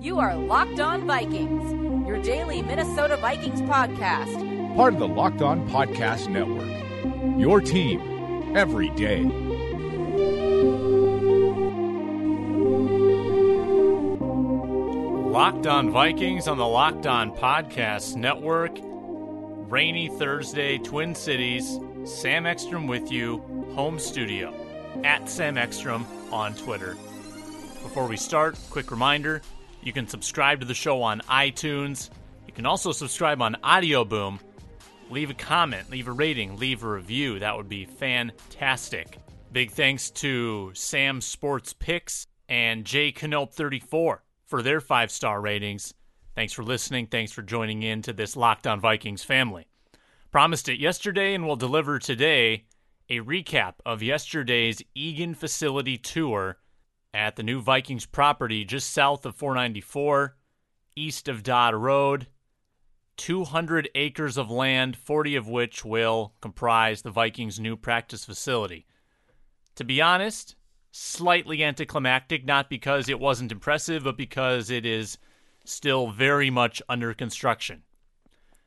You are Locked On Vikings, your daily Minnesota Vikings podcast. Part of the Locked On Podcast Network. Your team every day. Locked On Vikings on the Locked On Podcast Network. Rainy Thursday, Twin Cities. Sam Ekstrom with you, home studio. At Sam Ekstrom on Twitter. Before we start, quick reminder you can subscribe to the show on iTunes. You can also subscribe on Audio Boom. Leave a comment, leave a rating, leave a review. That would be fantastic. Big thanks to Sam Sports Picks and Jay Canope 34 for their five star ratings. Thanks for listening. Thanks for joining in to this Locked On Vikings family. Promised it yesterday and will deliver today a recap of yesterday's Eagan facility tour at the new Vikings property just south of 494, east of Dodd Road. 200 acres of land, 40 of which will comprise the Vikings' new practice facility. To be honest, slightly anticlimactic, not because it wasn't impressive, but because it is still very much under construction.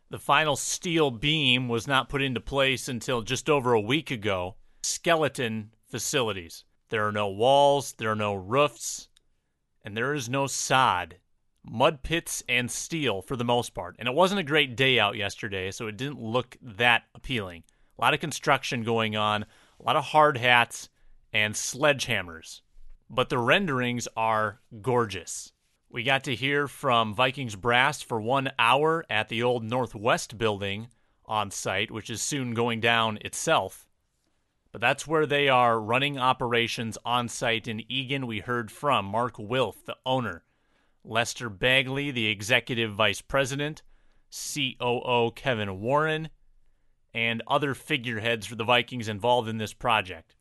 The final steel beam was not put into place until just over a week ago. Skeleton facilities. There are no walls, there are no roofs, and there is no sod. Mud pits and steel for the most part. And it wasn't a great day out yesterday, so it didn't look that appealing. A lot of construction going on, a lot of hard hats, and sledgehammers. But the renderings are gorgeous. We got to hear from Vikings Brass for one hour at the old Northwest building on site, which is soon going down itself. That's where they are running operations on site in Eagan. We heard from Mark Wilf, the owner, Lester Bagley, the executive vice president, COO Kevin Warren, and other figureheads for the Vikings involved in this project.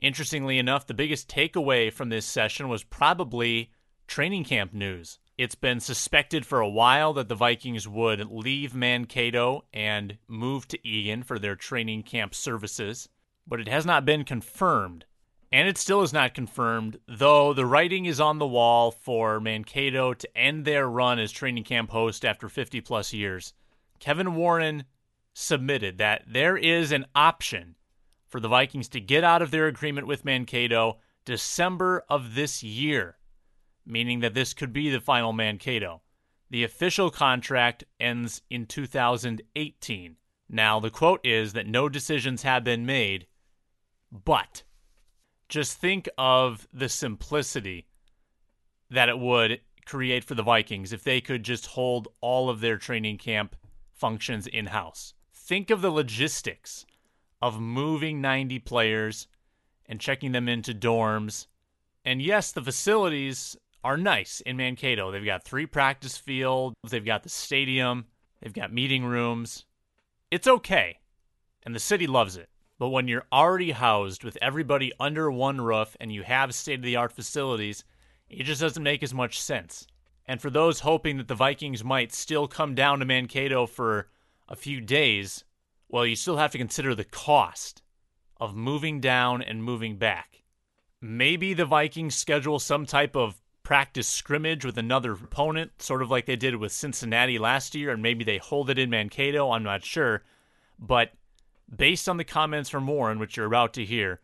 Interestingly enough, the biggest takeaway from this session was probably training camp news. It's been suspected for a while that the Vikings would leave Mankato and move to Eagan for their training camp services, but it has not been confirmed. And it still is not confirmed, though the writing is on the wall for Mankato to end their run as training camp host after 50 plus years. Kevin Warren submitted that there is an option for the Vikings to get out of their agreement with Mankato December of this year, meaning that this could be the final Mankato. The official contract ends in 2018. Now, the quote is that no decisions have been made, but just think of the simplicity that it would create for the Vikings if they could just hold all of their training camp functions in house. Think of the logistics of moving 90 players and checking them into dorms. And yes, the facilities are nice in Mankato. They've got three practice fields, they've got the stadium, they've got meeting rooms. It's okay, and the city loves it. But when you're already housed with everybody under one roof and you have state of the art facilities, it just doesn't make as much sense. And for those hoping that the Vikings might still come down to Mankato for a few days, well, you still have to consider the cost of moving down and moving back. Maybe the Vikings schedule some type of practice scrimmage with another opponent, sort of like they did with Cincinnati last year, and maybe they hold it in Mankato. I'm not sure. But based on the comments from Warren, which you're about to hear,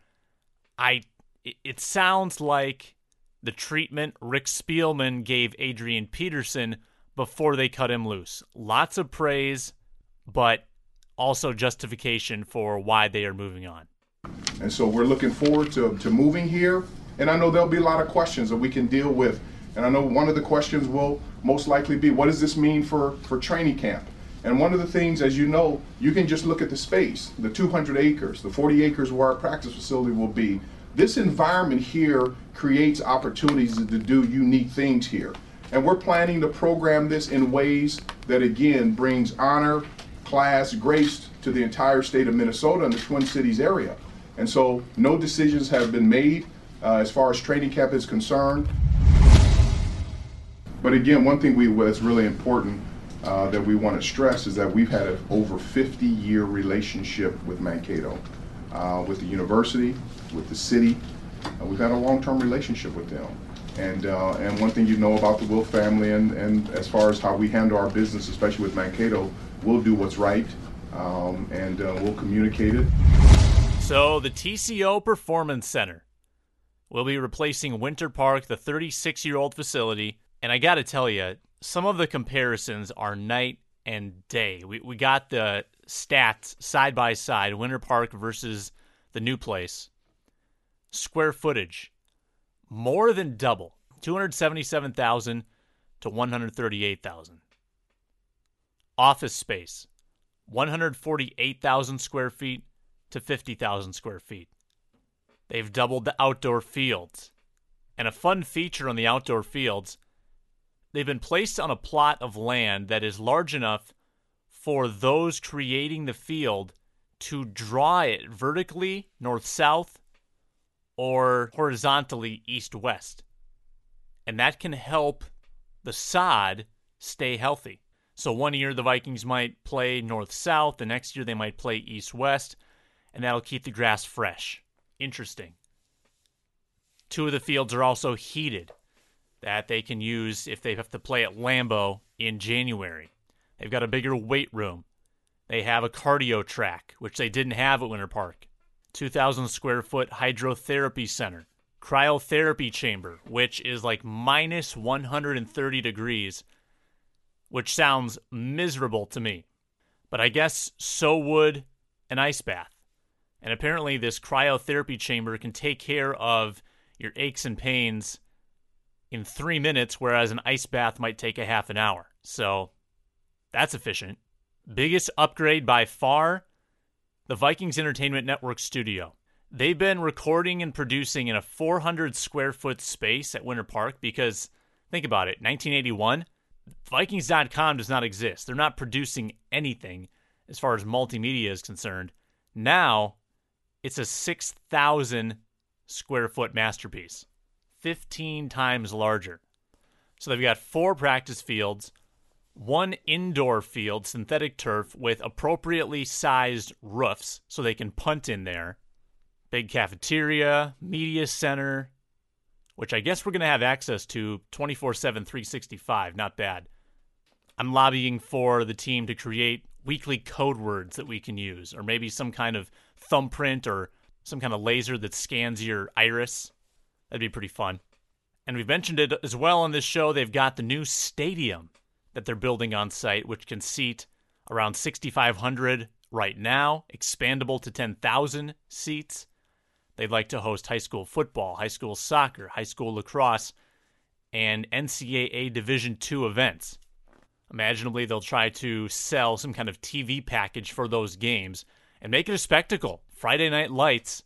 I it sounds like the treatment Rick Spielman gave Adrian Peterson before they cut him loose. Lots of praise, but also justification for why they are moving on. And so we're looking forward to, to moving here. And I know there'll be a lot of questions that we can deal with. And I know one of the questions will most likely be what does this mean for, for training camp? And one of the things, as you know, you can just look at the space the 200 acres, the 40 acres where our practice facility will be. This environment here creates opportunities to do unique things here. And we're planning to program this in ways that, again, brings honor, class, grace to the entire state of Minnesota and the Twin Cities area. And so no decisions have been made uh, as far as training camp is concerned. But again, one thing we, that's really important uh, that we want to stress is that we've had an over 50 year relationship with Mankato, uh, with the university, with the city. Uh, we've had a long term relationship with them. And, uh, and one thing you know about the Wilf family, and, and as far as how we handle our business, especially with Mankato, we'll do what's right um, and uh, we'll communicate it. So, the TCO Performance Center will be replacing Winter Park, the 36 year old facility. And I got to tell you, some of the comparisons are night and day. We, we got the stats side by side Winter Park versus the new place. Square footage, more than double 277,000 to 138,000. Office space, 148,000 square feet to 50,000 square feet. They've doubled the outdoor fields. And a fun feature on the outdoor fields, they've been placed on a plot of land that is large enough for those creating the field to draw it vertically north south or horizontally east west. And that can help the sod stay healthy. So one year the Vikings might play north south, the next year they might play east west, and that'll keep the grass fresh. Interesting. Two of the fields are also heated that they can use if they have to play at Lambeau in January. They've got a bigger weight room. They have a cardio track, which they didn't have at Winter Park. 2,000 square foot hydrotherapy center, cryotherapy chamber, which is like minus 130 degrees, which sounds miserable to me. But I guess so would an ice bath. And apparently, this cryotherapy chamber can take care of your aches and pains in three minutes, whereas an ice bath might take a half an hour. So that's efficient. Biggest upgrade by far the Vikings Entertainment Network studio. They've been recording and producing in a 400 square foot space at Winter Park because, think about it, 1981, Vikings.com does not exist. They're not producing anything as far as multimedia is concerned. Now, it's a 6,000 square foot masterpiece, 15 times larger. So they've got four practice fields, one indoor field, synthetic turf with appropriately sized roofs so they can punt in there, big cafeteria, media center, which I guess we're going to have access to 24 7, 365. Not bad. I'm lobbying for the team to create weekly code words that we can use, or maybe some kind of thumbprint or some kind of laser that scans your iris. That'd be pretty fun. And we've mentioned it as well on this show. They've got the new stadium that they're building on site, which can seat around 6,500 right now, expandable to 10,000 seats. They'd like to host high school football, high school soccer, high school lacrosse, and NCAA Division II events. Imaginably, they'll try to sell some kind of TV package for those games and make it a spectacle. Friday Night Lights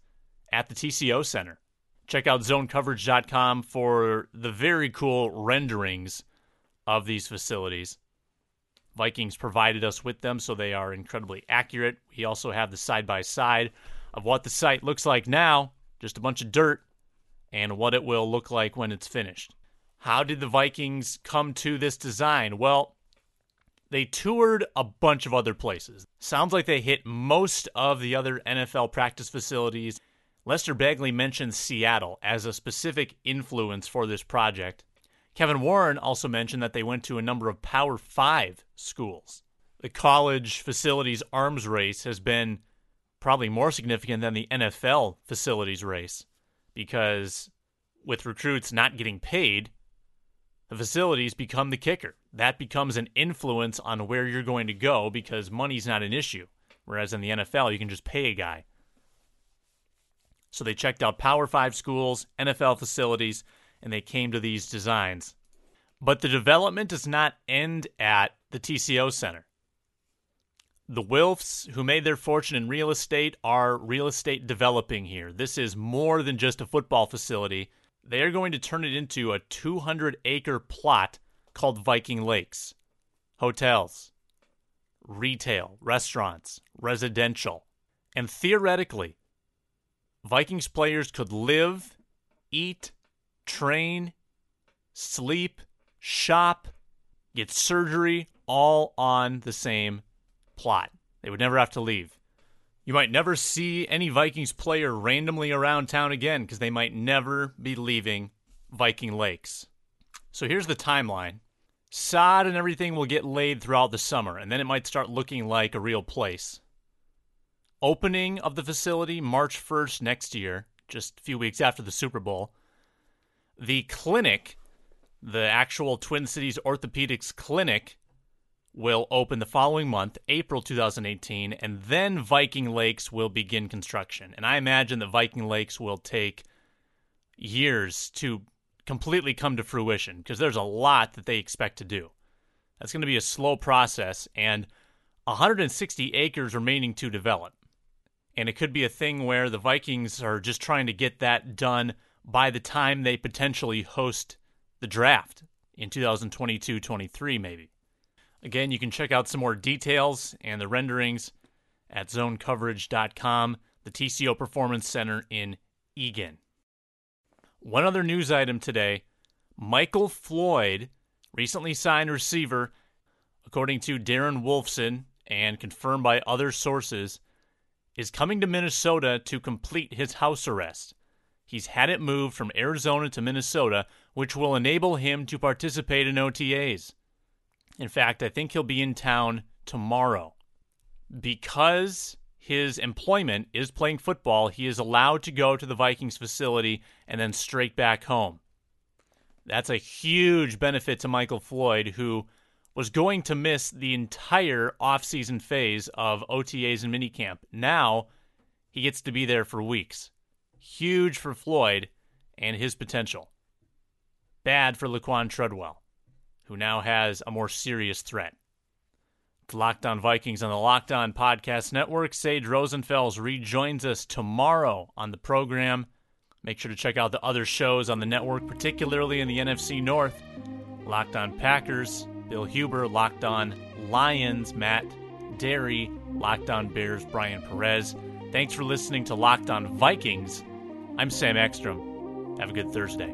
at the TCO Center. Check out zonecoverage.com for the very cool renderings of these facilities. Vikings provided us with them, so they are incredibly accurate. We also have the side by side of what the site looks like now, just a bunch of dirt, and what it will look like when it's finished. How did the Vikings come to this design? Well, they toured a bunch of other places. Sounds like they hit most of the other NFL practice facilities. Lester Bagley mentioned Seattle as a specific influence for this project. Kevin Warren also mentioned that they went to a number of Power Five schools. The college facilities arms race has been probably more significant than the NFL facilities race because with recruits not getting paid, the facilities become the kicker. That becomes an influence on where you're going to go because money's not an issue. Whereas in the NFL, you can just pay a guy. So they checked out Power 5 schools, NFL facilities, and they came to these designs. But the development does not end at the TCO Center. The Wilfs, who made their fortune in real estate, are real estate developing here. This is more than just a football facility. They are going to turn it into a 200 acre plot called Viking Lakes. Hotels, retail, restaurants, residential. And theoretically, Vikings players could live, eat, train, sleep, shop, get surgery all on the same plot. They would never have to leave. You might never see any Vikings player randomly around town again because they might never be leaving Viking Lakes. So here's the timeline sod and everything will get laid throughout the summer, and then it might start looking like a real place. Opening of the facility March 1st next year, just a few weeks after the Super Bowl. The clinic, the actual Twin Cities Orthopedics Clinic, will open the following month, April 2018, and then Viking Lakes will begin construction. And I imagine that Viking Lakes will take years to completely come to fruition because there's a lot that they expect to do. That's going to be a slow process and 160 acres remaining to develop. And it could be a thing where the Vikings are just trying to get that done by the time they potentially host the draft in 2022 23, maybe. Again, you can check out some more details and the renderings at zonecoverage.com, the TCO Performance Center in Eagan. One other news item today Michael Floyd, recently signed receiver, according to Darren Wolfson and confirmed by other sources, is coming to Minnesota to complete his house arrest. He's had it moved from Arizona to Minnesota, which will enable him to participate in OTAs. In fact, I think he'll be in town tomorrow. Because his employment is playing football, he is allowed to go to the Vikings facility and then straight back home. That's a huge benefit to Michael Floyd, who was going to miss the entire offseason phase of OTAs and minicamp. Now he gets to be there for weeks. Huge for Floyd and his potential. Bad for Laquan Treadwell who now has a more serious threat. The Locked On Vikings on the Locked On Podcast Network. Sage Rosenfels rejoins us tomorrow on the program. Make sure to check out the other shows on the network, particularly in the NFC North. Locked On Packers, Bill Huber, Locked On Lions, Matt Dery, Locked On Bears, Brian Perez. Thanks for listening to Locked On Vikings. I'm Sam Ekstrom. Have a good Thursday.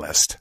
catalyst.